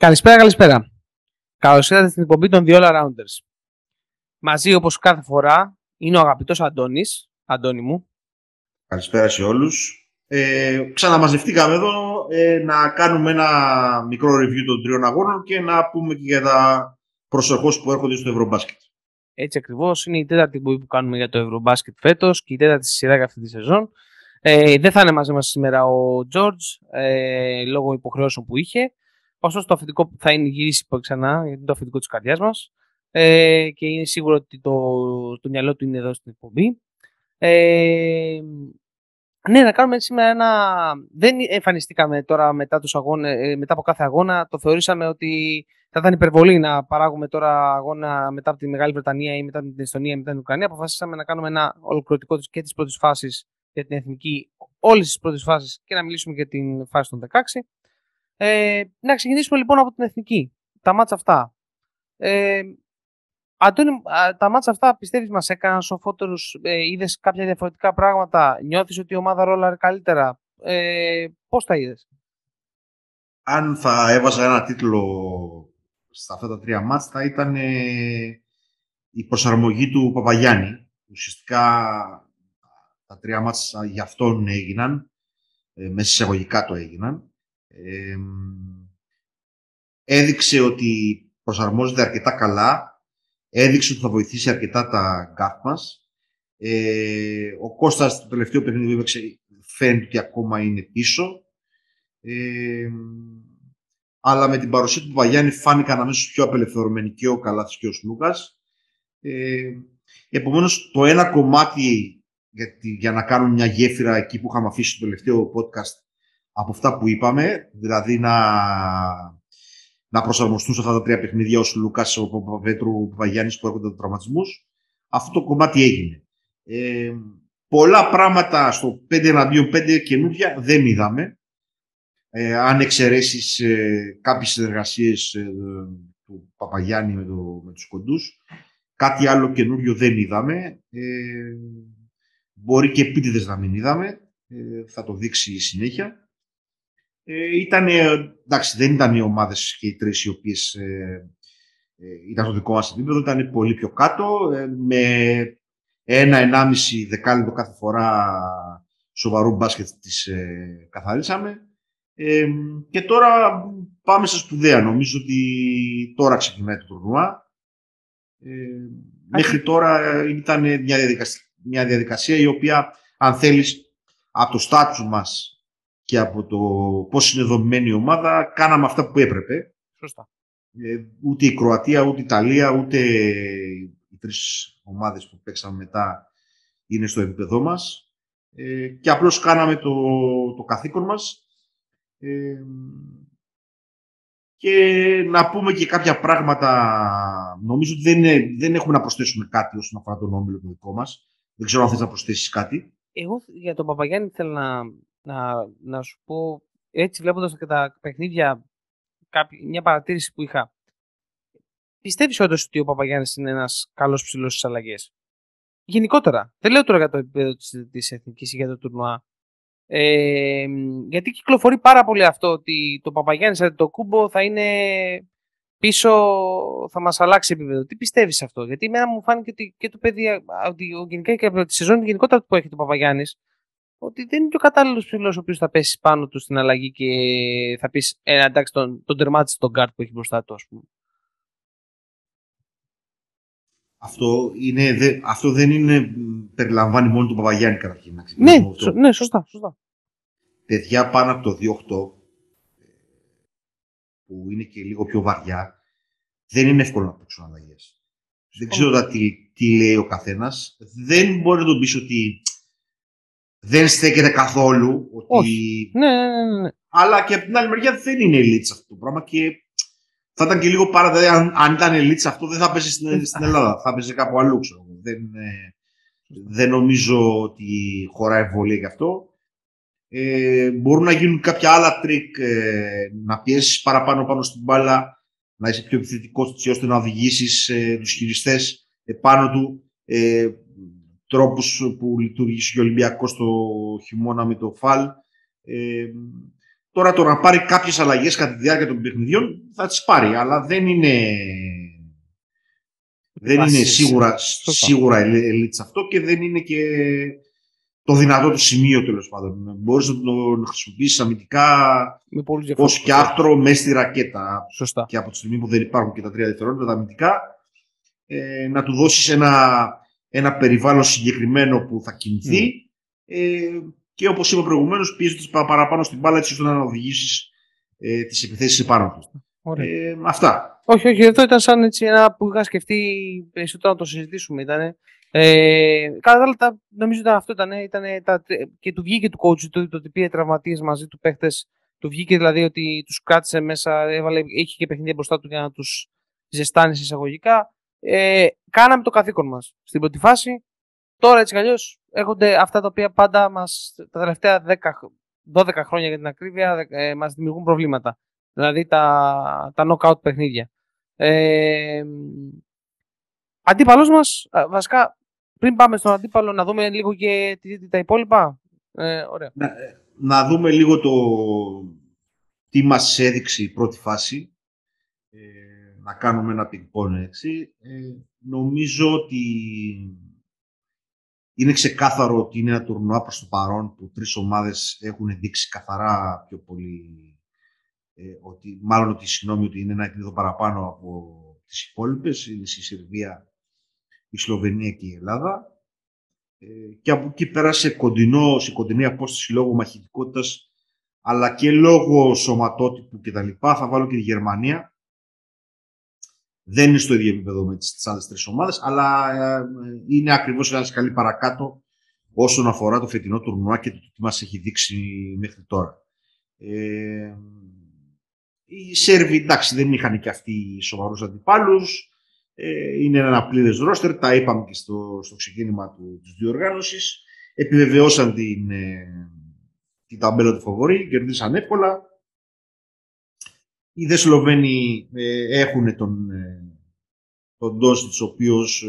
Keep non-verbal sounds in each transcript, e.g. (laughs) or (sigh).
Καλησπέρα, καλησπέρα. Καλώς ήρθατε στην εκπομπή των The All Arounders. Μαζί, όπως κάθε φορά, είναι ο αγαπητός Αντώνης. Αντώνη μου. Καλησπέρα σε όλους. Ε, ξαναμαζευτήκαμε εδώ ε, να κάνουμε ένα μικρό review των τριών αγώνων και να πούμε και για τα προσεχώς που έρχονται στο Ευρωμπάσκετ. Έτσι ακριβώς. Είναι η τέταρτη εκπομπή που κάνουμε για το Ευρωμπάσκετ φέτος και η τέταρτη σειρά για αυτή τη σεζόν. Ε, δεν θα είναι μαζί μας σήμερα ο Τζορτζ ε, λόγω υποχρεώσεων που είχε. Ωστόσο, το αφεντικό θα είναι γυρίσει ξανά, γιατί είναι το αφεντικό της καρδιάς μας. Ε, και είναι σίγουρο ότι το, το μυαλό του είναι εδώ στην εκπομπή. Ε, ναι, να κάνουμε σήμερα ένα. Δεν εμφανιστήκαμε τώρα μετά, τους αγώνες, ε, μετά από κάθε αγώνα. Το θεωρήσαμε ότι θα ήταν υπερβολή να παράγουμε τώρα αγώνα μετά από τη Μεγάλη Βρετανία ή μετά την Εστονία ή μετά την Ουκρανία. Αποφασίσαμε να κάνουμε ένα ολοκληρωτικό και της πρώτης φάσης για την εθνική, όλες τις πρώτες φάσεις και να μιλήσουμε για την φάση των 16. Ε, να ξεκινήσουμε λοιπόν από την εθνική. Τα μάτσα αυτά. Ε, Αντώνη, τα μάτσα αυτά πιστεύεις μας έκαναν σοφότερους, ε, είδες κάποια διαφορετικά πράγματα, νιώθεις ότι η ομάδα ρόλαρε καλύτερα; Ε, πώς τα είδες; Αν θα έβαζα ένα τίτλο στα αυτά τα τρία μάτσα θα ήταν ε, η προσαρμογή του Παπαγιάννη. Ουσιαστικά τα τρία μάτσα για αυτόν έγιναν, ε, μέσα εισαγωγικά το έγιναν. Ε, έδειξε ότι προσαρμόζεται αρκετά καλά, έδειξε ότι θα βοηθήσει αρκετά τα γκάθ μας. Ε, ο Κώστας το τελευταίο παιχνίδι που φαίνεται ότι ακόμα είναι πίσω. Ε, αλλά με την παρουσία του Παπαγιάννη φάνηκαν αμέσως πιο απελευθερωμένοι και ο Καλάθης και ο Σλούκας. Ε, επομένως, το ένα κομμάτι για, για να κάνουν μια γέφυρα εκεί που είχαμε αφήσει στο τελευταίο podcast από αυτά που είπαμε, δηλαδή να, να προσαρμοστούν σε αυτά τα τρία παιχνίδια ως Λουκάς, ο Παπαπέτρου, ο Παπαγιάννης που έρχονται τους τραυματισμούς. Αυτό το κομμάτι έγινε. Ε, πολλά πράγματα στο 5 εναντίον 5 καινούργια δεν είδαμε. Ε, αν εξαιρέσεις ε, κάποιες συνεργασίες ε, του Παπαγιάννη με, το, με τους κοντούς. Κάτι άλλο καινούριο δεν είδαμε. Ε, μπορεί και επίτηδες να μην είδαμε. Ε, θα το δείξει η συνέχεια. Ε, ήταν, εντάξει, δεν ήταν οι ομάδες και οι τρεις οι οποίες ε, ε, ήταν στο δικό μας επίπεδο, ήταν πολύ πιο κάτω, ε, με ένα-ενάμιση δεκάλεπτο κάθε φορά σοβαρού μπάσκετ τις ε, καθαρίσαμε. και τώρα πάμε στα σπουδαία. Νομίζω ότι τώρα ξεκινάει το τουρνουά. μέχρι τώρα ήταν μια διαδικασία, μια διαδικασία η οποία, αν θέλεις, από το στάτσου μας και από το πώς είναι δομημένη η ομάδα, κάναμε αυτά που έπρεπε. Σωστά. Ε, ούτε η Κροατία, ούτε η Ιταλία, ούτε οι τρεις ομάδες που παίξαμε μετά είναι στο επίπεδό μας. Ε, και απλώς κάναμε το, το καθήκον μας. Ε, και να πούμε και κάποια πράγματα, νομίζω ότι δεν, δεν έχουμε να προσθέσουμε κάτι όσον αφορά τον όμιλο του δικό μας. Δεν ξέρω αν θες να προσθέσεις κάτι. Εγώ για τον Παπαγιάννη θέλω να, να, να σου πω, έτσι βλέποντας και τα παιχνίδια, μια παρατήρηση που είχα. Πιστεύεις όντως ότι ο Παπαγιάννης είναι ένας καλός ψηλός στις αλλαγές; Γενικότερα. Δεν λέω τώρα για το επίπεδο της, της εθνικής ή για το τουρνουά. Ε, γιατί κυκλοφορεί πάρα πολύ αυτό ότι το Παπαγιάννης το κούμπο θα είναι πίσω θα μας αλλάξει επίπεδο. Τι πιστεύεις σε αυτό, Γιατί εμένα μου φάνηκε ότι και το παιδί, ότι γενικά και από τη σεζόν γενικότερα που έχει το Παπαγιάννης, ότι δεν είναι και ο κατάλληλος ψηλό ο οποίος θα πέσει πάνω του στην αλλαγή και θα πεις ένα εντάξει, τον, τον τερμάτισε τον γκάρτ που έχει μπροστά του, ας πούμε. Αυτό, είναι, δε, αυτό δεν είναι, περιλαμβάνει μόνο τον Παπαγιάννη καταρχήν. Ναι, ναι, σωστά, σωστά. Παιδιά πάνω από το 2-8 που είναι και λίγο πιο βαριά, δεν είναι εύκολο να παίξουν αλλαγές. Δεν ξέρω τι, τι λέει ο καθένας. Δεν μπορεί να τον πεις ότι δεν στέκεται καθόλου. Ότι... Όχι. Ναι, ναι, ναι, ναι. Αλλά και από την άλλη μεριά δεν είναι elite αυτό το πράγμα και θα ήταν και λίγο πάρα. Δηλαδή, αν, αν ήταν elite αυτό, δεν θα παίζει στην, στην Ελλάδα. θα παίζει κάπου αλλού. Ξέρω. Δεν, δεν νομίζω ότι χωράει αμφιβολία γι' αυτό. Ε, μπορούν να γίνουν κάποια άλλα τρικ, ε, να πιέσεις παραπάνω πάνω στην μπάλα, να είσαι πιο επιθετικός ώστε να οδηγήσεις ε, τους χειριστές επάνω του. Ε, τρόπους που λειτουργήσε και ο Ολυμπιακός το χειμώνα με το ΦΑΛ. Ε, Τώρα το να πάρει κάποιες αλλαγές κατά τη διάρκεια των παιχνιδιών θα τις πάρει, αλλά δεν είναι. Δεν είναι σίγουρα, σίγουρα ελίτ αυτό και δεν είναι και το δυνατό του σημείο τέλος πάντων. Μπορείς να τον χρησιμοποιήσεις αμυντικά ως και άρθρο μέσα στη ρακέτα. Σωστά. Και από τη στιγμή που δεν υπάρχουν και τα τρία δευτερόλεπτα τα αμυντικά, ε, να του δώσεις ένα, ένα περιβάλλον συγκεκριμένο που θα κινηθεί. Mm. Ε, και όπως είπα προηγουμένως, πιέζοντα παραπάνω στην μπάλα έτσι ώστε να οδηγήσεις ε, τις επιθέσεις επάνω τους. Ε, αυτά. Όχι, όχι, αυτό ήταν σαν έτσι ένα που είχα σκεφτεί περισσότερο να το συζητήσουμε. Ήτανε. Ε, κατά τα άλλα, νομίζω ότι αυτό ήταν, ήταν τα, και του βγήκε του coach το, το ότι πήγε τραυματίες μαζί του παίχτες. Του βγήκε δηλαδή ότι τους κράτησε μέσα, έβαλε, είχε και παιχνίδια μπροστά του για να τους ζεστάνει εισαγωγικά. Ε, κάναμε το καθήκον μας στην πρώτη φάση. Τώρα έτσι κι αλλιώς έρχονται αυτά τα οποία πάντα μας τα τελευταία 10, 12 χρόνια για την ακρίβεια ε, μας δημιουργούν προβλήματα. Δηλαδή τα, τα knockout παιχνίδια. Ε, Αντίπαλος μας, βασικά πριν πάμε στον αντίπαλο, να δούμε λίγο και τα υπόλοιπα. Ε, ωραία. Να, να δούμε λίγο το τι μας έδειξε η πρώτη φάση. Ε, να κάνουμε ένα πινκ έτσι. Ε, νομίζω ότι είναι ξεκάθαρο ότι είναι ένα τουρνουά προς το παρόν που τρεις ομάδες έχουν δείξει καθαρά πιο πολύ ε, ότι, μάλλον ότι συγγνώμη ότι είναι ένα επίπεδο παραπάνω από τις υπόλοιπες, είναι η Σερβία η Σλοβενία και η Ελλάδα. Ε, και από εκεί πέρασε κοντινό, σε κοντινή απόσταση λόγω μαχητικότητας, αλλά και λόγω σωματότυπου κτλ. Θα βάλω και τη Γερμανία. Δεν είναι στο ίδιο επίπεδο με τις άλλες τρεις ομάδες, αλλά ε, είναι ακριβώς ένας σκαλί παρακάτω όσον αφορά το φετινό τουρνουά και το τι μας έχει δείξει μέχρι τώρα. Ε, οι Σέρβοι, εντάξει, δεν είχαν και αυτοί σοβαρούς αντιπάλους. Ε, είναι ένα πλήρες ρόστερ, τα είπαμε και στο, στο ξεκίνημα του, της διοργάνωσης. Επιβεβαιώσαν την, ε, την ταμπέλα του φοβορή, κερδίσαν εύκολα. Οι δε Σλοβαίνοι ε, έχουν τον, ε, τον Ντόσιτς, ο οποίος ε,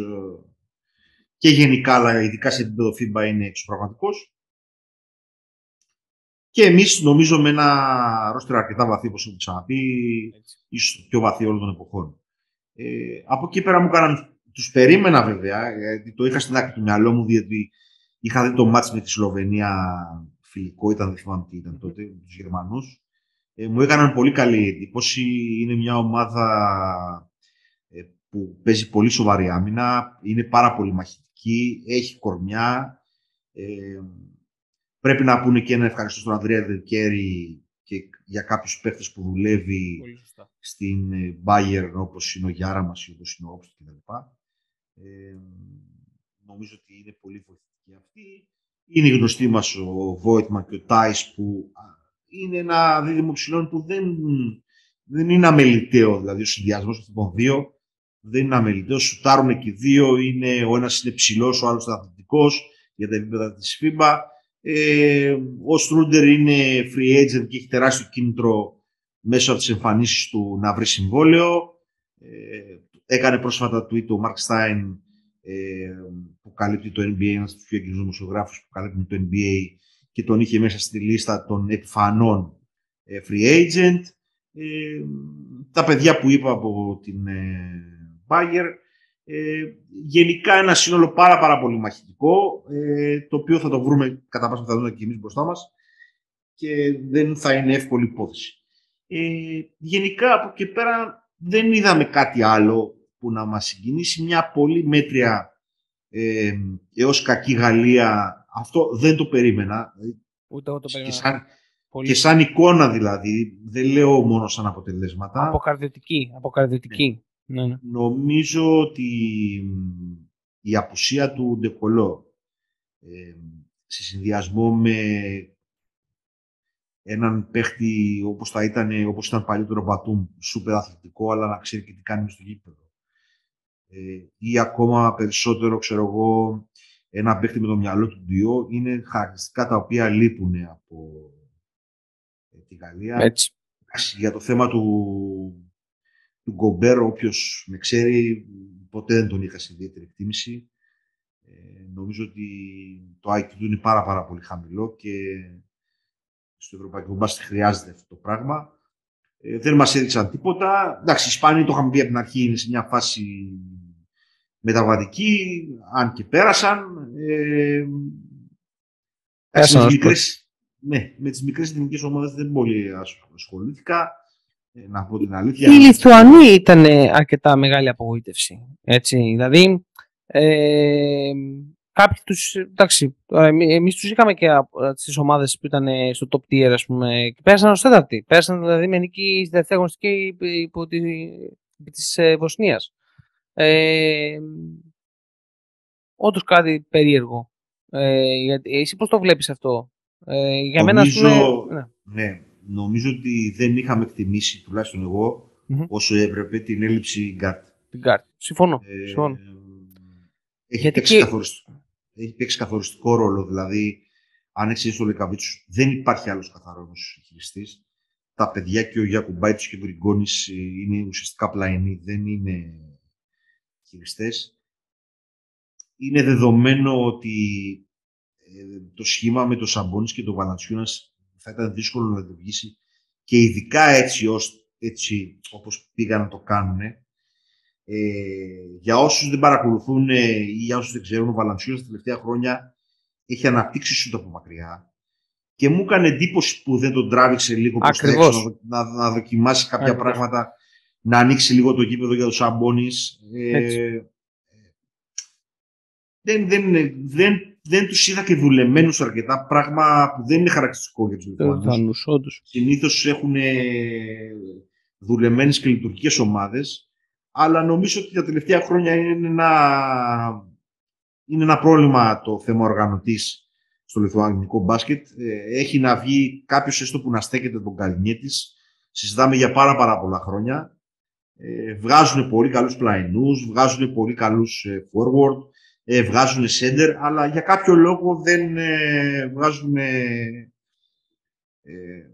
και γενικά, αλλά ειδικά σε επίπεδο FIBA είναι εξωπραγματικός. Και εμείς νομίζω με ένα ρόστερ αρκετά βαθύ, όπως έχω ξαναπεί, ίσως το πιο βαθύ όλων των εποχών. Ε, από εκεί πέρα μου έκαναν, τους περίμενα βέβαια, γιατί το είχα στην άκρη του μυαλό μου, διότι είχα δει το μάτς με τη Σλοβενία φιλικό, ήταν, δεν θυμάμαι τι ήταν τότε, τους Γερμανούς. Ε, μου έκαναν πολύ καλή εντύπωση, είναι μια ομάδα ε, που παίζει πολύ σοβαρή άμυνα, είναι πάρα πολύ μαχητική, έχει κορμιά. Ε, πρέπει να πούνε και ένα ευχαριστώ στον Ανδρέα Δεκέρη και για κάποιους παίχτες που δουλεύει στην ε, Bayern όπως είναι ο Γιάρα μας ή όπως είναι ο Όψτ κτλ. Ε, νομίζω ότι είναι πολύ βοηθητική αυτή. Είναι η γνωστή μας ο Βόιτμαν και ο Τάις που είναι ένα δίδυμο ψηλών που δεν, δεν είναι αμεληταίο. Δηλαδή ο συνδυασμός των δύο δεν είναι αμεληταίος. Σουτάρουν και οι δύο. Είναι, ο ένας είναι ψηλός, ο άλλος είναι αθλητικός για τα επίπεδα της FIBA. Ε, ο Στρούντερ είναι free agent και έχει τεράστιο κίνητρο μέσω από τις εμφανίσεις του να βρει συμβόλαιο. Ε, έκανε πρόσφατα tweet ο Mark Stein ε, που καλύπτει το NBA, ένας από τους πιο εγκρινούς δημοσιογράφους που καλύπτει το NBA και τον είχε μέσα στη λίστα των επιφανών ε, free agent. Ε, τα παιδιά που είπα από την ε, Bayer, ε, γενικά ένα σύνολο πάρα πάρα πολύ μαχητικό, ε, το οποίο θα το βρούμε κατά πάσα πιθανότητα και εμείς μπροστά μας και δεν θα είναι εύκολη υπόθεση. Ε, γενικά από εκεί πέρα δεν είδαμε κάτι άλλο που να μας συγκινήσει. Μια πολύ μέτρια ε, έως κακή Γαλλία. Αυτό δεν το περίμενα. Ούτε εγώ το περίμενα. Και σαν, και σαν εικόνα δηλαδή. Δεν λέω μόνο σαν αποτελέσματα. Αποκαρδιωτική. Αποκαρδιωτική. Ναι. Ναι, Νομίζω ότι η απουσία του Ντεκολό ε, σε συνδυασμό με έναν παίχτη όπως, θα ήταν, όπως ήταν παλιότερο Μπατούμ, σούπερ αθλητικό, αλλά να ξέρει και τι κάνει στο γήπεδο. Ε, ή ακόμα περισσότερο, ξέρω εγώ, ένα παίχτη με το μυαλό του Ντιό, είναι χαρακτηριστικά τα οποία λείπουν από ε, τη Γαλλία. Έτσι. Για το θέμα του, του Γκομπέρ, όποιος με ξέρει, ποτέ δεν τον είχα σε ιδιαίτερη εκτίμηση. Ε, νομίζω ότι το IQ του είναι πάρα, πάρα πολύ χαμηλό και στο ευρωπαϊκό μπάσκετ χρειάζεται αυτό το πράγμα. Ε, δεν μας έδειξαν τίποτα. Εντάξει, οι Ισπανοί το είχαμε πει από την αρχή, είναι σε μια φάση μεταβατική, αν και πέρασαν. Ε, Πέρασαν, με, ας τις μικρές, ναι, με τις μικρές εθνικές ομάδες δεν πολύ ασχολήθηκα. Ε, να πω την αλήθεια. Η Λιθουανοί ήταν αρκετά μεγάλη απογοήτευση. Έτσι. Δηλαδή, ε, κάποιοι τους, εντάξει, τώρα εμεί- εμείς τους είχαμε και από τις ομάδες που ήταν στο top tier, ας πούμε, και πέρασαν ως τέταρτη. Πέρασαν δηλαδή με νίκη στη τελευταία αγωνιστική υπό τη, επί της ε, Βοσνίας. Ε, όντως κάτι περίεργο. Ε, γιατί, εσύ πώς το βλέπεις αυτό; Ε, για μένα, ας Νομίζω- πούμε, ναι. Ναι, νομίζω ότι δεν είχαμε εκτιμήσει, τουλάχιστον εγώ, Μμμ. όσο έπρεπε την έλλειψη γκάρτ. την κάρτα. Συμφωνώ. Ε, συμφωνώ. έχει, Γιατί παίξει και- καθοριστικό, έχει παίξει καθοριστικό ρόλο. Δηλαδή, αν εξηγήσει το Λεκαβίτσου, δεν υπάρχει άλλος καθαρός χειριστής. Τα παιδιά και ο Γιακουμπάιτο και ο Γκριγκόνη είναι ουσιαστικά πλαϊνοί, δεν είναι χειριστές. Είναι δεδομένο ότι ε, το σχήμα με το Σαμπόνις και το Βαλαντσιούνας θα ήταν δύσκολο να λειτουργήσει και ειδικά έτσι, ως, έτσι όπως πήγαν να το κάνουν. Ε, για όσους δεν παρακολουθούν ε, ή για όσους δεν ξέρουν, ο Βαλαντσιούνας τα τελευταία χρόνια έχει αναπτύξει σούτ από μακριά και μου έκανε εντύπωση που δεν τον τράβηξε λίγο προς τα Ακριβώς. έξω, να, να, να δοκιμάσει κάποια Ακριβώς. πράγματα, να ανοίξει λίγο το γήπεδο για τον Σαμπόνις. Έτσι. Ε, δεν, δεν, δεν, δεν τους είδα και δουλεμένους αρκετά, πράγμα που δεν είναι χαρακτηριστικό για τους Λιθουανούς. Λιθουανούς, όντως. Συνήθως έχουν ε, δουλεμένες και λειτουργικές ομάδες, αλλά νομίζω ότι τα τελευταία χρόνια είναι ένα, είναι ένα πρόβλημα το θέμα οργανωτής στο λιθουανικό μπάσκετ. Ε, Έχει να βγει κάποιος έστω που να στέκεται τον καλυνιέ της. Συζητάμε για πάρα πάρα πολλά χρόνια. Ε, βγάζουν πολύ καλούς πλαϊνούς, βγάζουν πολύ καλούς ε, forward, ε, βγάζουν center, αλλά για κάποιο λόγο δεν ε, βγάζουν ε, ε,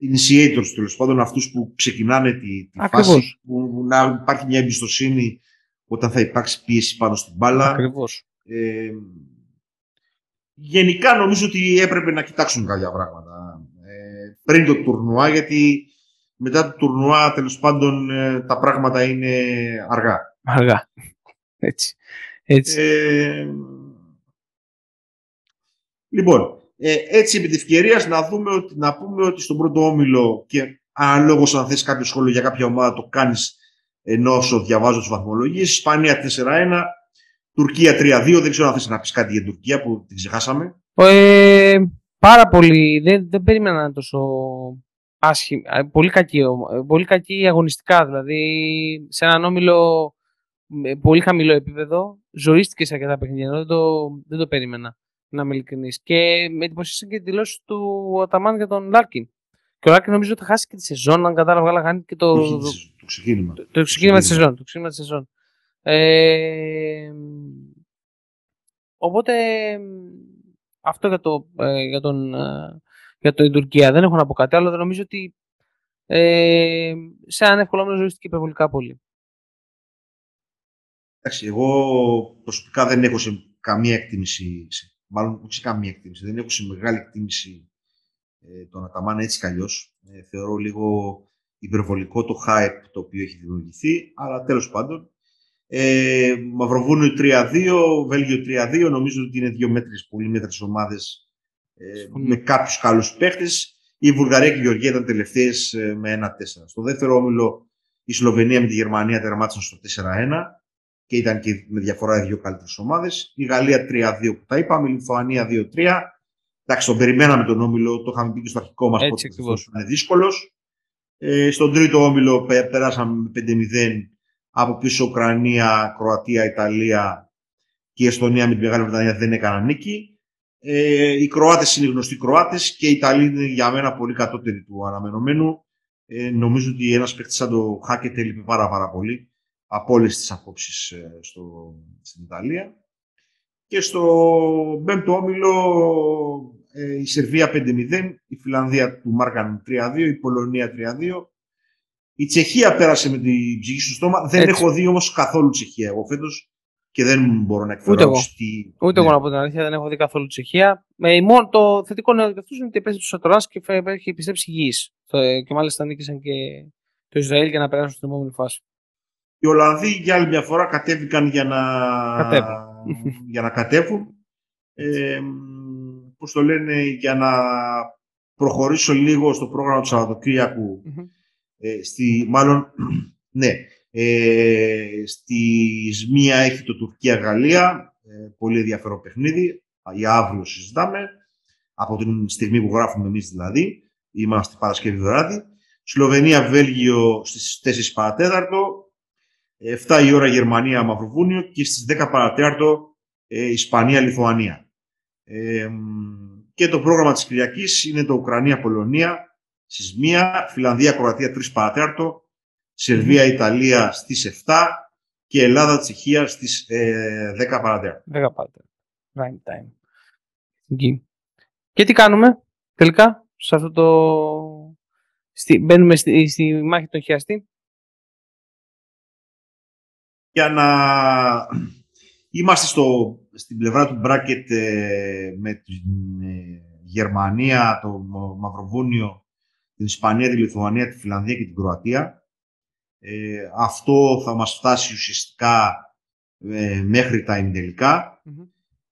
initiators, τέλος πάντων αυτούς που ξεκινάνε τη, τη Ακριβώς. φάση, που, που να υπάρχει μια εμπιστοσύνη όταν θα υπάρξει πίεση πάνω στην μπάλα. Ακριβώς. Ε, γενικά νομίζω ότι έπρεπε να κοιτάξουν κάποια πράγματα ε, πριν το τουρνουά, γιατί μετά το τουρνουά τέλος πάντων ε, τα πράγματα είναι αργά. Αργά. Έτσι. Έτσι. Ε, λοιπόν, ε, έτσι επί τη ευκαιρία να, δούμε ότι, να πούμε ότι στον πρώτο όμιλο και αναλόγως αν θες κάποιο σχόλιο για κάποια ομάδα το κάνεις ενώ όσο διαβάζω τις βαθμολογίες Ισπανία 4-1 Τουρκία 3-2 δεν ξέρω αν θες να πεις κάτι για την Τουρκία που την ξεχάσαμε Ε, πάρα πολύ. Δεν, δεν περίμενα να είναι τόσο άσχημη. ε, Πολύ κακή, ομα- ε, πολύ κακή αγωνιστικά. Δηλαδή, σε έναν όμιλο με πολύ χαμηλό επίπεδο, ζορίστηκες σε αρκετά παιχνίδια. ενώ Δεν το, δεν το περίμενα, να είμαι ειλικρινής. Και με εντυπωσίασαν και οι δηλώσεις του Αταμάν για τον Λάρκιν. Και ο Λάρκιν νομίζω ότι θα χάσει και τη σεζόν, αν κατάλαβα καλά, χάνει και το, Όχι, το, το ξεκίνημα το, το ξεκίνημα της ξεκίνημα. σεζόν. Το ξεκίνημα της σεζόν. Ε, οπότε αυτό για, το, ε, για, τον, ε, για την Τουρκία. Δεν έχω να πω κάτι άλλο. Δεν νομίζω ότι ε, σε έναν εύκολο όμιλο ζορίστηκε υπερβολικά πολύ. Εντάξει, εγώ προσωπικά δεν έχω σε καμία εκτίμηση, σε- μάλλον όχι σε καμία εκτίμηση, δεν έχω σε μεγάλη εκτίμηση ε, τον Αταμάν έτσι κι αλλιώς. Ε, θεωρώ λίγο υπερβολικό το hype το οποίο έχει δημιουργηθεί, αλλά τέλος πάντων. Ε, Μαυροβούνιο 3-2, Βέλγιο 3-2, νομίζω ότι είναι δύο μέτρες, πολύ μέτρες ομάδες ε, Συμφωνώ. με κάποιους καλούς παίχτες. Η Βουλγαρία και η Γεωργία ήταν τελευταίες ε, με 1-4. Στο δεύτερο όμιλο η Σλοβενία με τη Γερμανία τερμάτισαν στο 4-1 και ήταν και με διαφορά οι δύο καλύτερες ομάδες. Η Γαλλία 3-2 που τα είπαμε, η Λιθουανία 2-3. Εντάξει, τον περιμέναμε τον όμιλο, το είχαμε πει και στο αρχικό μας Έτσι ακριβώς. είναι δύσκολος. Ε, στον τρίτο όμιλο πε- περάσαμε με 5-0 από πίσω Ουκρανία, Κροατία, Ιταλία και η Εστονία με τη Μεγάλη Βρετανία δεν έκαναν νίκη. Ε, οι Κροάτες είναι γνωστοί Κροάτες και οι Ιταλοί είναι για μένα πολύ κατώτεροι του αναμενομένου. Ε, νομίζω ότι ένας παίκτης σαν το Χάκετ έλειπε πάρα, πάρα πολύ από όλες τις απόψεις ε, στο, στην Ιταλία. Και στο πέμπτο όμιλο ε, η Σερβία 5-0, η Φιλανδία του Μάργαν 3-2, η Πολωνία 3-2. Η Τσεχία πέρασε με την ψυχή στο στόμα. Δεν Έτσι. έχω δει όμως καθόλου Τσεχία εγώ φέτος. Και δεν μπορώ να εκφέρω Ούτε εγώ. τι... Ούτε ναι. εγώ να πω την αλήθεια, δεν έχω δει καθόλου Τσεχία. Ε, μόνο το θετικό νέο για αυτού είναι ότι επέστρεψε τους Σατορά και φε- έχει επιστρέψει υγιής. Και μάλιστα νίκησαν και το Ισραήλ για να περάσουν στην επόμενη φάση. Οι Ολλανδοί για άλλη μια φορά κατέβηκαν για να Κατέβουν. (laughs) για να κατέβουν. Ε, πώς το λένε, για να προχωρήσω λίγο στο πρόγραμμα του Σαββατοκύριακου. Μμμ. Ε, στη, μάλλον, (clears throat) ναι, ε, στη μία έχει το Τουρκία-Γαλλία, ε, πολύ ενδιαφέρον παιχνίδι, για αύριο συζητάμε, από την στιγμή που γράφουμε εμείς δηλαδή, είμαστε Παρασκευή βράδυ. Σλοβενία-Βέλγιο στις 4 παρατέταρτο, 7 η ώρα Γερμανία-Μαυροβούνιο και στις 10 παρατέταρτο ε, Ισπανία-Λιθουανία. Ε, και το πρόγραμμα της Κυριακής είναι το Ουκρανία-Πολωνία στις 1, Φιλανδία-Κροατία 3 παρατέταρτο, Σερβία-Ιταλία στις 7 και Ελλάδα-Τσεχία στις ε, 10 παρατέταρτο. 10 πάτε. Prime time. Εκεί. Και τι κάνουμε τελικά σε αυτό το. Στη... Μπαίνουμε στη... στη μάχη των χιαστή. για να είμαστε στο, στην πλευρά του bracket ε, με την ε, Γερμανία, το Μα- Μαυροβούνιο, την Ισπανία, τη Λιθουανία, τη Φιλανδία και την Κροατία. Ε, αυτό θα μας φτάσει ουσιαστικά ε, μέχρι τα ημιτελικά.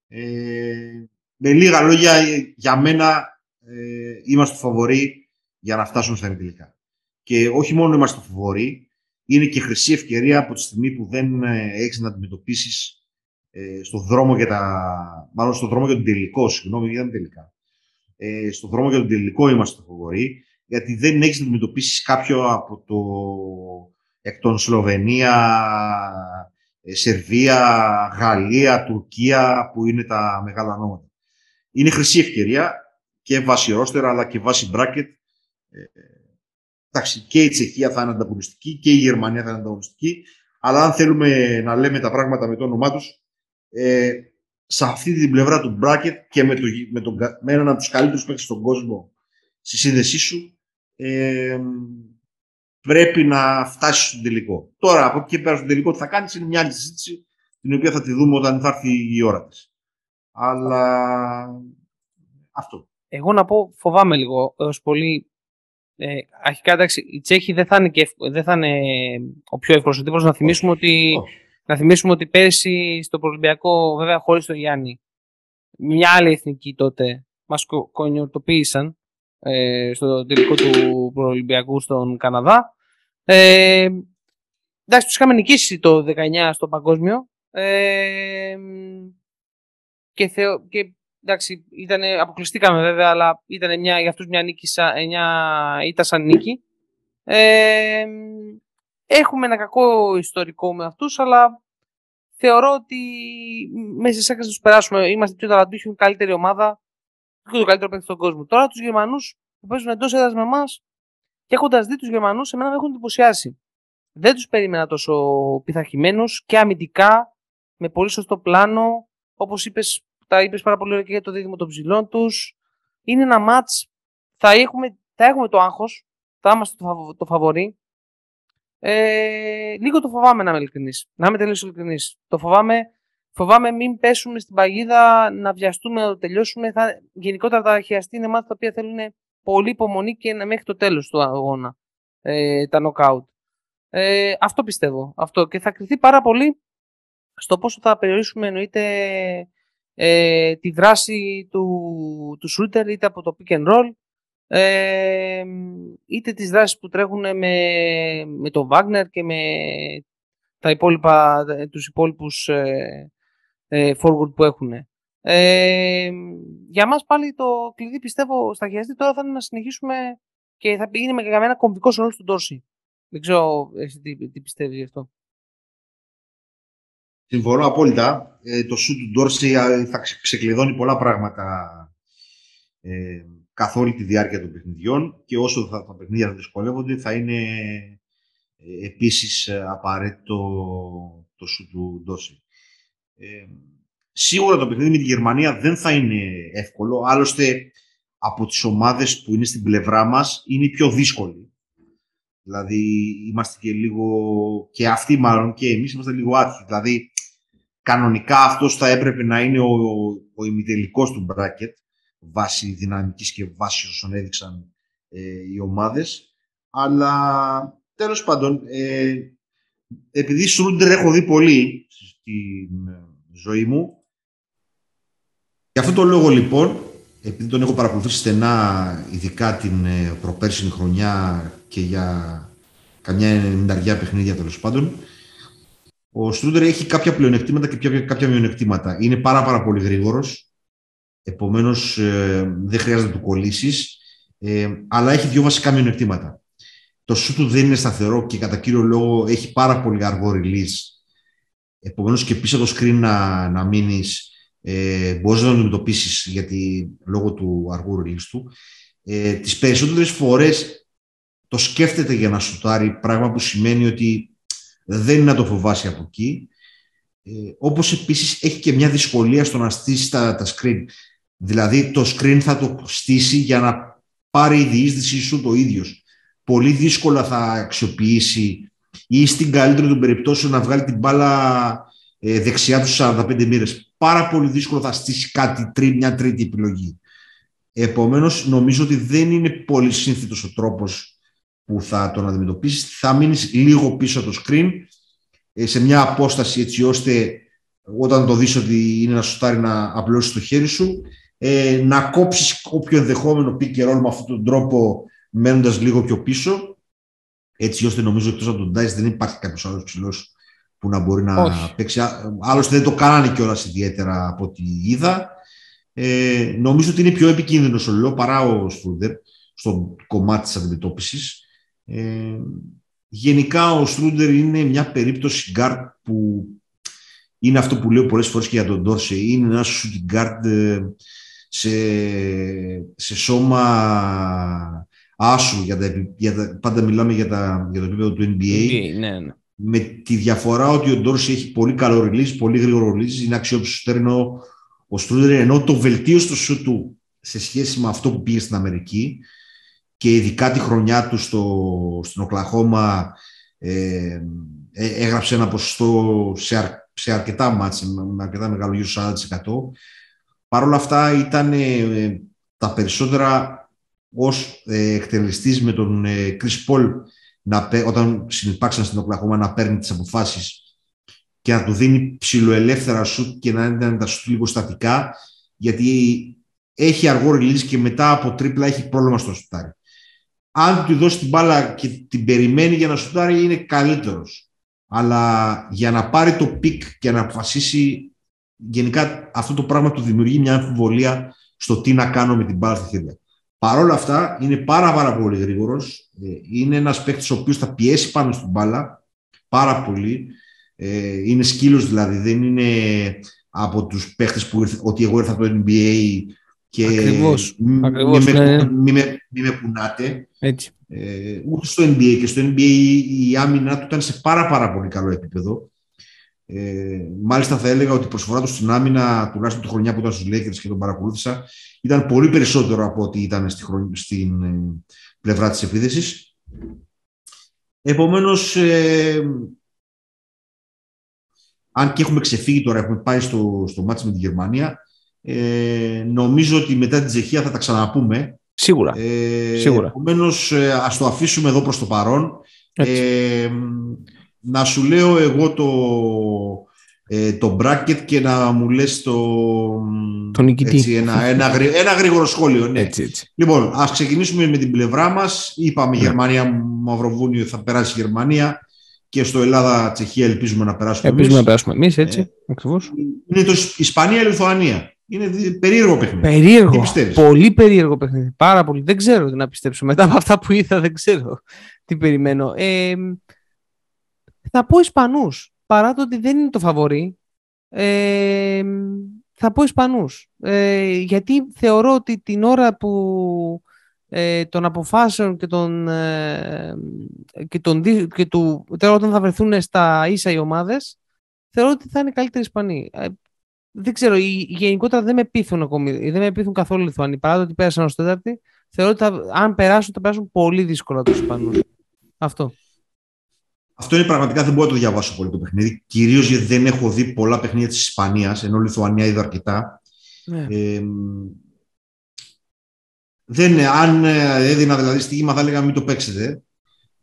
Ε, με λίγα λόγια, ε, για μένα ε, είμαστε φαβοροί για να φτάσουμε στα ημιτελικά. Και όχι μόνο είμαστε φαβοροί, είναι και χρυσή ευκαιρία από τη στιγμή που δεν ε, έχεις να αντιμετωπίσεις ε, στο δρόμο για τα... μάλλον στο δρόμο για τον τελικό, συγγνώμη, δεν είναι τελικά. Ε, στο δρόμο για τον τελικό είμαστε φαβοροί, γιατί δεν έχεις να αντιμετωπίσεις κάποιο από το εκ των Σλοβενία, ε, Σερβία, Γαλλία, Τουρκία, που είναι τα μεγάλα ονόματα. Είναι χρυσή ευκαιρία και βάσει ρόστερα, αλλά και βάσει bracket. Ε, εντάξει, και η Τσεχία θα είναι ανταγωνιστική και η Γερμανία θα είναι ανταγωνιστική. Αλλά αν θέλουμε να λέμε τα πράγματα με το όνομά τους, ε, σε αυτή την πλευρά του bracket και με, το, με, τον, κα- με έναν από τους καλύτερους παίκτες στον κόσμο στη σύνδεσή σου, ε, πρέπει να φτάσεις στον τελικό. Τώρα, από εκεί και πέρα στον τελικό, τι θα κάνεις είναι μια άλλη συζήτηση, την οποία θα τη δούμε όταν θα έρθει η ώρα της. Αλλά αυτό. Εγώ να πω, φοβάμαι λίγο έως πολύ. Ε, αρχικά, εντάξει, οι Τσέχοι δεν θα είναι, και, ευ- δεν θα είναι ο πιο εύκολος ο τύπος. Να θυμίσουμε, ότι, Όχι. να θυμίσουμε ότι πέρσι στο Προολυμπιακό, βέβαια χωρίς τον Γιάννη, μια άλλη εθνική τότε μας κο- κονιορτοποίησαν ε, στο τελικό του Προολυμπιακού στον Καναδά. Ε, εντάξει, τους είχαμε νικήσει το 19 στο παγκόσμιο. Ε, και, θεω, και εντάξει, ήτανε, αποκλειστήκαμε βέβαια, αλλά ήταν μια, για αυτούς μια, νίκη, σαν- μια ήττα σαν νίκη. Ε, έχουμε ένα κακό ιστορικό με αυτούς, αλλά θεωρώ ότι μέσα σε έκαση τους περάσουμε. Είμαστε πιο ταλαντούχοι, έχουμε καλύτερη ομάδα και το καλύτερο παίκτη στον κόσμο. Τώρα τους Γερμανούς που παίζουν εντός έδρας με εμάς και έχοντας δει τους Γερμανούς, εμένα με έχουν εντυπωσιάσει. Δεν τους περίμενα τόσο πειθαρχημένους και αμυντικά, με πολύ σωστό πλάνο, όπως είπες, τα είπες πάρα πολύ ωραία και για το δίδυμο των ψηλών τους. Είναι ένα μάτς, θα έχουμε, θα έχουμε το άγχος, θα είμαστε το, φαβο- το φαβορί. Ε, λίγο το φοβάμαι να είμαι ειλικρινής. Να είμαι τελείως ειλικρινής. Το φοβάμαι, φοβάμαι μην πέσουμε στην παγίδα, να βιαστούμε, να το τελειώσουμε. Θα, γενικότερα τα χειαστή είναι μάτια τα οποία θέλουν πολύ υπομονή και να μέχρι το τέλος του αγώνα. Ε, τα knockout. Ε, αυτό πιστεύω. Αυτό. Και θα κρυθεί πάρα πολύ στο πόσο θα περιορίσουμε εννοείται ε, τη δράση του, του shooter είτε από το pick and roll ε, είτε τις δράσεις που τρέχουν με, με τον Wagner και με τα υπόλοιπα, τους υπόλοιπους ε, ε, forward που έχουν. Ε, για μας πάλι το κλειδί πιστεύω στα χειριστή τώρα θα είναι να συνεχίσουμε και θα είναι με ένα κομβικό ρόλο του Ντόρση. Δεν ξέρω εσύ τι, τι πιστεύεις γι' αυτό; Συμφωνώ απόλυτα. Ε, το σου του Ντόρση ε, θα ξε- ξεκλειδώνει πολλά πράγματα ε, καθ' όλη τη διάρκεια των παιχνιδιών και όσο θα, τα παιχνίδια θα δυσκολεύονται θα είναι ε, επίσης ε, απαραίτητο το σου του Ντόρση. Ε, σίγουρα το παιχνίδι με τη Γερμανία δεν θα είναι εύκολο, άλλωστε από τις ομάδες που είναι στην πλευρά μας είναι η πιο δύσκολη. Δηλαδή είμαστε και λίγο, και αυτοί μάλλον και εμείς είμαστε λίγο άτυχοι. Δηλαδή κανονικά αυτός θα έπρεπε να είναι ο, ο ημιτελικός του bracket βάσει δυναμικής και βάσει όσων έδειξαν ε, οι ομάδες. Αλλά τέλος πάντων, ε, επειδή Σρούντερ έχω δει πολύ στην ε, ζωή μου, για αυτό το λόγο λοιπόν, επειδή τον έχω παρακολουθήσει στενά, ειδικά την ε, προπέρσινη χρονιά και για καμιά ενενταριά παιχνίδια τέλος πάντων, ο Στρούντερ έχει κάποια πλεονεκτήματα και κάποια μειονεκτήματα. Είναι πάρα, πάρα πολύ γρήγορος. Επομένως, ε, δεν χρειάζεται να του κολλήσεις. Ε, αλλά έχει δύο βασικά μειονεκτήματα. Το σου του δεν είναι σταθερό και κατά κύριο λόγο έχει πάρα πολύ αργό release. Επομένως και πίσω το screen να, να μείνεις, ε, μπορείς να το αντιμετωπίσεις γιατί λόγω του αργού release του. Ε, τις περισσότερες φορές το σκέφτεται για να σουτάρει, πράγμα που σημαίνει ότι δεν είναι να το φοβάσει από εκεί. Ε, όπως επίσης έχει και μια δυσκολία στο να στήσει τα, τα screen. Δηλαδή το screen θα το στήσει για να πάρει η διείσδυσή σου το ίδιος. Πολύ δύσκολα θα αξιοποιήσει ή στην καλύτερη των περιπτώσεων να βγάλει την μπάλα ε, δεξιά τους 45 μοίρες. Πάρα πολύ δύσκολο θα στήσει κάτι, μια τρίτη επιλογή. Επομένως, νομίζω ότι δεν είναι πολύ σύνθετος ο τρόπος που θα τον αντιμετωπίσεις. Θα μείνεις λίγο πίσω από το screen, ε, σε μια απόσταση έτσι ώστε όταν το δεις ότι είναι να σουτάρει να απλώσεις το χέρι σου, ε, να κόψεις όποιο ενδεχόμενο pick και roll με αυτόν τον τρόπο μένοντας λίγο πιο πίσω, έτσι ώστε νομίζω εκτός από τον Dice δεν υπάρχει κάποιος άλλος ψηλός που να μπορεί να Όχι. παίξει. Άλλωστε δεν το κάνανε κιόλας ιδιαίτερα από ό,τι είδα. Ε, νομίζω ότι είναι πιο επικίνδυνος ο Λό παρά ο Στρούντερ στο κομμάτι της αντιμετώπισης. Ε, γενικά ο Στρούντερ είναι μια περίπτωση guard που είναι αυτό που λέω πολλές φορές και για τον Ντόρσε. Είναι ένας shooting guard ε, σε, σε σώμα άσου. Για τα, για τα, πάντα μιλάμε για, τα, για το επίπεδο του NBA. NBA ναι, ναι. Με τη διαφορά ότι ο Ντόρσε έχει πολύ καλό release, πολύ γρήγορο release, είναι αξιόπιστο ενώ ο Στρούντερ ενώ το βελτίωσε το σου του σε σχέση με αυτό που πήγε στην Αμερική και ειδικά τη χρονιά του στο, στην Οκλαχώμα ε, ε, έγραψε ένα ποσοστό σε, σε αρκετά μάτια, με αρκετά μεγάλο γύρω 40%. Παρ' όλα αυτά ήταν ε, τα περισσότερα ως ε, εκτελεστής με τον ε, Chris Paul να, όταν συνεπάξαν στην Οκλαχώμα να παίρνει τις αποφάσεις και να του δίνει ψιλοελεύθερα σουτ και να είναι τα σουτ λίγο στατικά γιατί έχει αργό release και μετά από τρίπλα έχει πρόβλημα στο σουτ άρα αν του δώσει την μπάλα και την περιμένει για να σουτάρει είναι καλύτερος. Αλλά για να πάρει το πικ και να αποφασίσει γενικά αυτό το πράγμα του δημιουργεί μια αμφιβολία στο τι να κάνω με την μπάλα στα χέρια. Παρ' όλα αυτά είναι πάρα, πάρα πολύ γρήγορος. Ε, είναι ένας παίκτης ο οποίος θα πιέσει πάνω στην μπάλα πάρα πολύ. Ε, είναι σκύλος δηλαδή, δεν είναι από τους παίχτες που ότι εγώ ήρθα από το NBA και ακριβώς, μη, ακριβώς, με, ναι. μη, με, μη με κουνάτε. Έτσι. Ε, ούτε στο NBA και στο NBA η άμυνα του ήταν σε πάρα πάρα πολύ καλό επίπεδο. Ε, μάλιστα θα έλεγα ότι η προσφορά τους στην άμυνα, τουλάχιστον τη χρονιά που ήταν στους Lakers και τον παρακολούθησα, ήταν πολύ περισσότερο από ό,τι ήταν στη χρονιά, στην ε, πλευρά της επίδεσης. Επομένως, ε, αν και έχουμε ξεφύγει τώρα, έχουμε πάει στο, στο μάτς με τη Γερμανία, ε, νομίζω ότι μετά την Τσεχία θα τα ξαναπούμε. Σίγουρα. Ε, Σίγουρα. Επομένως, ε, ας το αφήσουμε εδώ προς το παρόν. Ε, να σου λέω εγώ το, ε, το bracket και να μου λες το, το νικητή. Έτσι, ένα, ένα, ένα, γρήγορο σχόλιο. Ναι. Έτσι, έτσι. Λοιπόν, ας ξεκινήσουμε με την πλευρά μας. Είπαμε ναι. Γερμανία, Μαυροβούνιο θα περάσει η Γερμανία και στο Ελλάδα-Τσεχία ελπίζουμε να περάσουμε Ελπίζουμε εμείς. να περάσουμε εμείς, έτσι, ε, ακριβώς. Είναι το Ισπανία-Λιθουανία. Είναι περίεργο παιχνίδι. Περίεργο. Πολύ περίεργο παιχνίδι. Πάρα πολύ. Δεν ξέρω τι να πιστέψω. Μετά από αυτά που είδα, δεν ξέρω τι περιμένω. Ε, θα πω Ισπανούς. Παρά το ότι δεν είναι το φαβορή. Ε, θα πω Ισπανούς. Ε, γιατί θεωρώ ότι την ώρα που ε, των αποφάσεων και, των, ε, και, τον, και του, τώρα όταν θα βρεθούν στα ίσα οι ομάδες, θεωρώ ότι θα είναι καλύτεροι Ισπανοί. Ε, δεν ξέρω, γενικότερα δεν με πείθουν ακόμη. Δεν με πείθουν καθόλου οι Λιθουανοί. Παρά το ότι πέρασαν ως τέταρτη, θεωρώ ότι θα, αν περάσουν, θα περάσουν πολύ δύσκολα τους Ισπανούς. Αυτό. Αυτό είναι πραγματικά δεν μπορώ να το διαβάσω πολύ το παιχνίδι. Κυρίως γιατί δεν έχω δει πολλά παιχνίδια της Ισπανίας, ενώ Λιθουανία είδα αρκετά. Ναι. Ε, δεν, αν ε, έδινα δηλαδή στοίχημα θα έλεγα μην το παίξετε.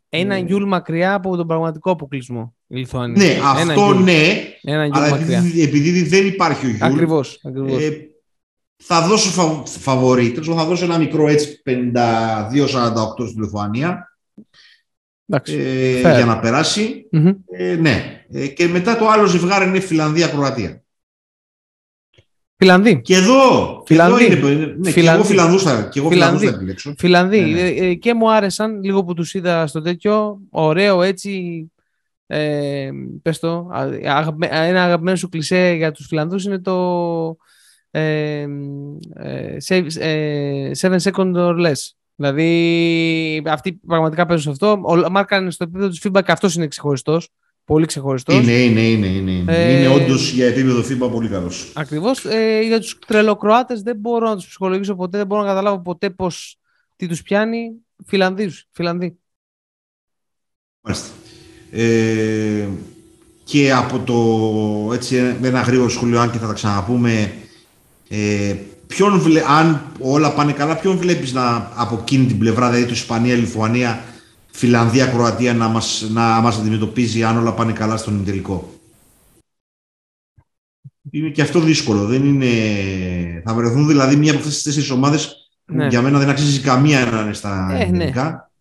Ένα ε, Γιουλ μακριά από τον πραγματικό αποκλεισμό η Λιθουανία. Ναι, Ένα αυτό Γιουλ. ναι. Ένα Γιουλ αλλά μακριά. Επειδή, επειδή, δεν υπάρχει ο Γιουλ. Ακριβώς. Ακριβώς. Ε, θα δώσω φα, φαβορή. θα δώσω ένα μικρό έτσι 52-48 στη Λιθουανία. Ε, για να περασει mm-hmm. ε, ναι. Ε, και μετά το άλλο ζευγάρι είναι Φιλανδία-Κροατία. Φιλανδί. Και εδώ, Φιλανδί. Και εδώ είναι, ναι, και εγώ Φιλανδούς θα, και εγώ Φιλανδί. θα επιλέξω. Φιλανδί. Ναι, ναι. Ε, και μου άρεσαν λίγο που τους είδα στο τέτοιο. Ωραίο έτσι. Ε, πες το, ένα αγαπημένο σου κλισέ για τους Φιλανδούς είναι το ε, ε, seven second or less. Δηλαδή, αυτοί πραγματικά παίζουν σε αυτό. Ο Μάρκαν στο επίπεδο του FIBA και αυτός είναι ξεχωριστός. Πολύ ξεχωριστός. Είναι, είναι, είναι. Είναι, ε, είναι όντως για επίπεδο FIBA πολύ καλός. Ακριβώς. Ε, για τους τρελοκροάτες δεν μπορώ να τους ψυχολογήσω ποτέ, δεν μπορώ να καταλάβω ποτέ πώ τι τους πιάνει. Φιλανδίους. Φιλανδοί. Μάλιστα. Ε, και από το έτσι, ένα γρήγορο σχολείο, αν και θα τα ξαναπούμε, ε, ποιον βλέ, αν όλα πάνε καλά, ποιον βλέπεις να, από εκείνη την πλευρά, δηλαδή του Ισπανία, Λιθουανία, Φιλανδία, Κροατία να μας, να μας αντιμετωπίζει αν όλα πάνε καλά στον τελικό; Είναι και αυτό δύσκολο. Δεν είναι... Θα βρεθούν δηλαδή μία από αυτές τις τέσσερις ομάδες που ναι. για μένα δεν αξίζει καμία να είναι στα ε, ναι.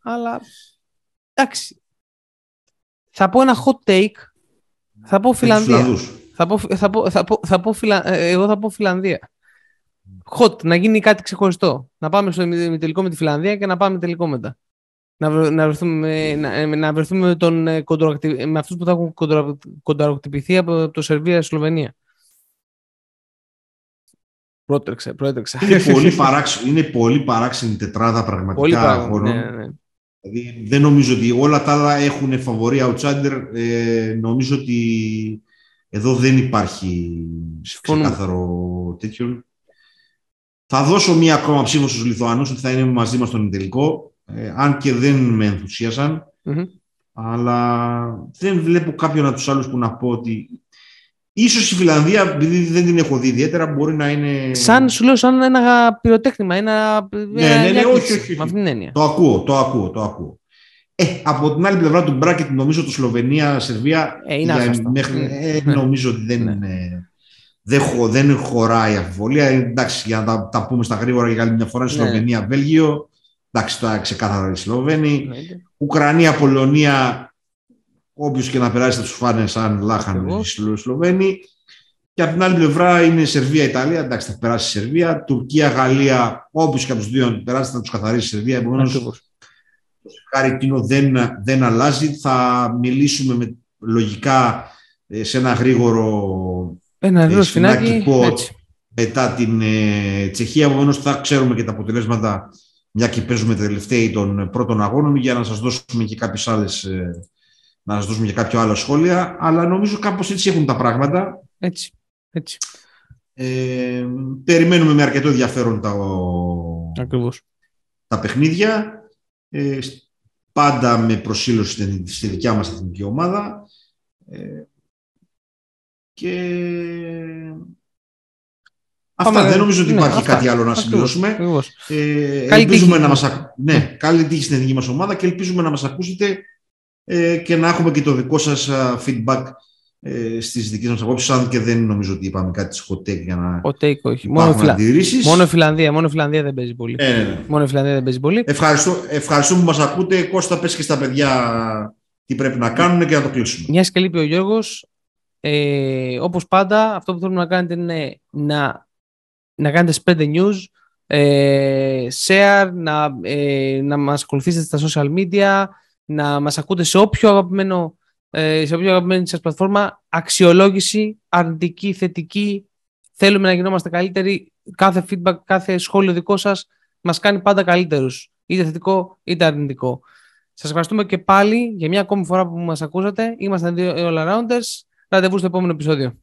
Αλλά εντάξει. Θα πω ένα hot take. Θα πω Φιλανδία. Θα πω, θα πω, θα πω, θα πω, ε, Εγώ θα πω Φιλανδία hot, να γίνει κάτι ξεχωριστό. Να πάμε στο τελικό με τη Φιλανδία και να πάμε τελικό μετά. Να, να βρεθούμε, να, να βρεθούμε με, τον, ε, με αυτούς που θα έχουν κοντρακτυπηθεί από το Σερβία-Σλοβενία. Πρότρεξε, πρότρεξε. Είναι πολύ, παράξενη, είναι πολύ παράξενη τετράδα πραγματικά πολύ ναι, ναι. Δηλαδή, δεν νομίζω ότι όλα τα άλλα έχουν φαβορή outsider. Ε, νομίζω ότι εδώ δεν υπάρχει ξεκάθαρο τέτοιο. Θα δώσω μία ακόμα ψήφο στους Λιθουανούς ότι θα είναι μαζί μας στον τελικό, ε, αν και δεν με ενθουσιασαν Αλλά δεν βλέπω κάποιον από τους άλλους που να πω ότι Ίσως η Φιλανδία, επειδή δεν την έχω δει ιδιαίτερα, μπορεί να είναι. Σαν σου λέω, σαν ένα πυροτέχνημα, ένα. Ναι, ναι, ναι, όχι, όχι. Με αυτήν την έννοια. Το ακούω, το ακούω, το ακούω. Ε, από την άλλη πλευρά του μπράκετ, νομίζω το Σλοβενία, Σερβία. Ε, είναι μέχρι, ε, νομίζω ότι δεν ναι. είναι δεν, χω, δεν χωράει αμφιβολία. Εντάξει, για να τα, τα πούμε στα γρήγορα για άλλη μια φορά, η ναι. Σλοβενία, Βέλγιο. Εντάξει, τώρα ξεκάθαρα οι Σλοβαίνοι. Ναι. Ουκρανία, Πολωνία, όποιος και να περάσει θα τους φάνε σαν λάχαν οι Σλοβαίνοι. Και από την άλλη πλευρά είναι Σερβία-Ιταλία. Εντάξει, θα περάσει η Σερβία. Τουρκία-Γαλλία, όποιος και από τους δύο περάσει θα τους καθαρίσει η Σερβία. Επομένως, το εκείνο δεν, δεν αλλάζει. Θα μιλήσουμε με, λογικά ε, σε ένα γρήγορο ένα ευρώ σφινάκι, μετά την ε, Τσεχία. Επομένως, θα ξέρουμε και τα αποτελέσματα, μια και παίζουμε τελευταίοι των πρώτων αγώνων, για να σας δώσουμε και κάποιες άλλες. Ε, να σας δώσουμε και κάποια άλλα σχόλια. Αλλά νομίζω κάπως έτσι έχουν τα πράγματα. Έτσι. έτσι. Ε, περιμένουμε με αρκετό ενδιαφέρον τα, Ακριβώς. τα παιχνίδια. Ε, πάντα με προσήλωση στη δικιά μας εθνική ομάδα. Ε, και Αυτά δεν νομίζω ότι ναι, υπάρχει κάτι άλλο να σημειώσουμε. Ε, ελπίζουμε να μας ναι, καλή τύχη στην εθνική μας ομάδα και ελπίζουμε να μας ακούσετε ε, και να έχουμε και το δικό σας feedback ε, στις δικές μας απόψεις, αν και δεν νομίζω ότι είπαμε κάτι της hot take για να hot take, όχι. Μόνο, φιλα... μόνο Φιλανδία, μόνο Φιλανδία δεν παίζει πολύ. Ε, ναι, ναι. Μόνο Φιλανδία δεν παίζει πολύ. Ευχαριστώ, ευχαριστώ που μας ακούτε. Κώστα, πες και στα παιδιά τι πρέπει να κάνουν και να το κλείσουμε. Μιας και λείπει ο Γιώργος, ε, όπως πάντα, αυτό που θέλουμε να κάνετε είναι να, να κάνετε spread the news, ε, share, να, ε, να μας ακολουθήσετε στα social media, να μας ακούτε σε όποιο αγαπημένο ε, σε όποια αγαπημένη σας πλατφόρμα, αξιολόγηση, αρνητική, θετική, θέλουμε να γινόμαστε καλύτεροι, κάθε feedback, κάθε σχόλιο δικό σας μας κάνει πάντα καλύτερους, είτε θετικό είτε αρνητικό. Σας ευχαριστούμε και πάλι για μια ακόμη φορά που μας ακούσατε. Είμαστε δύο all-arounders. Ραντεβού στο επόμενο επεισόδιο.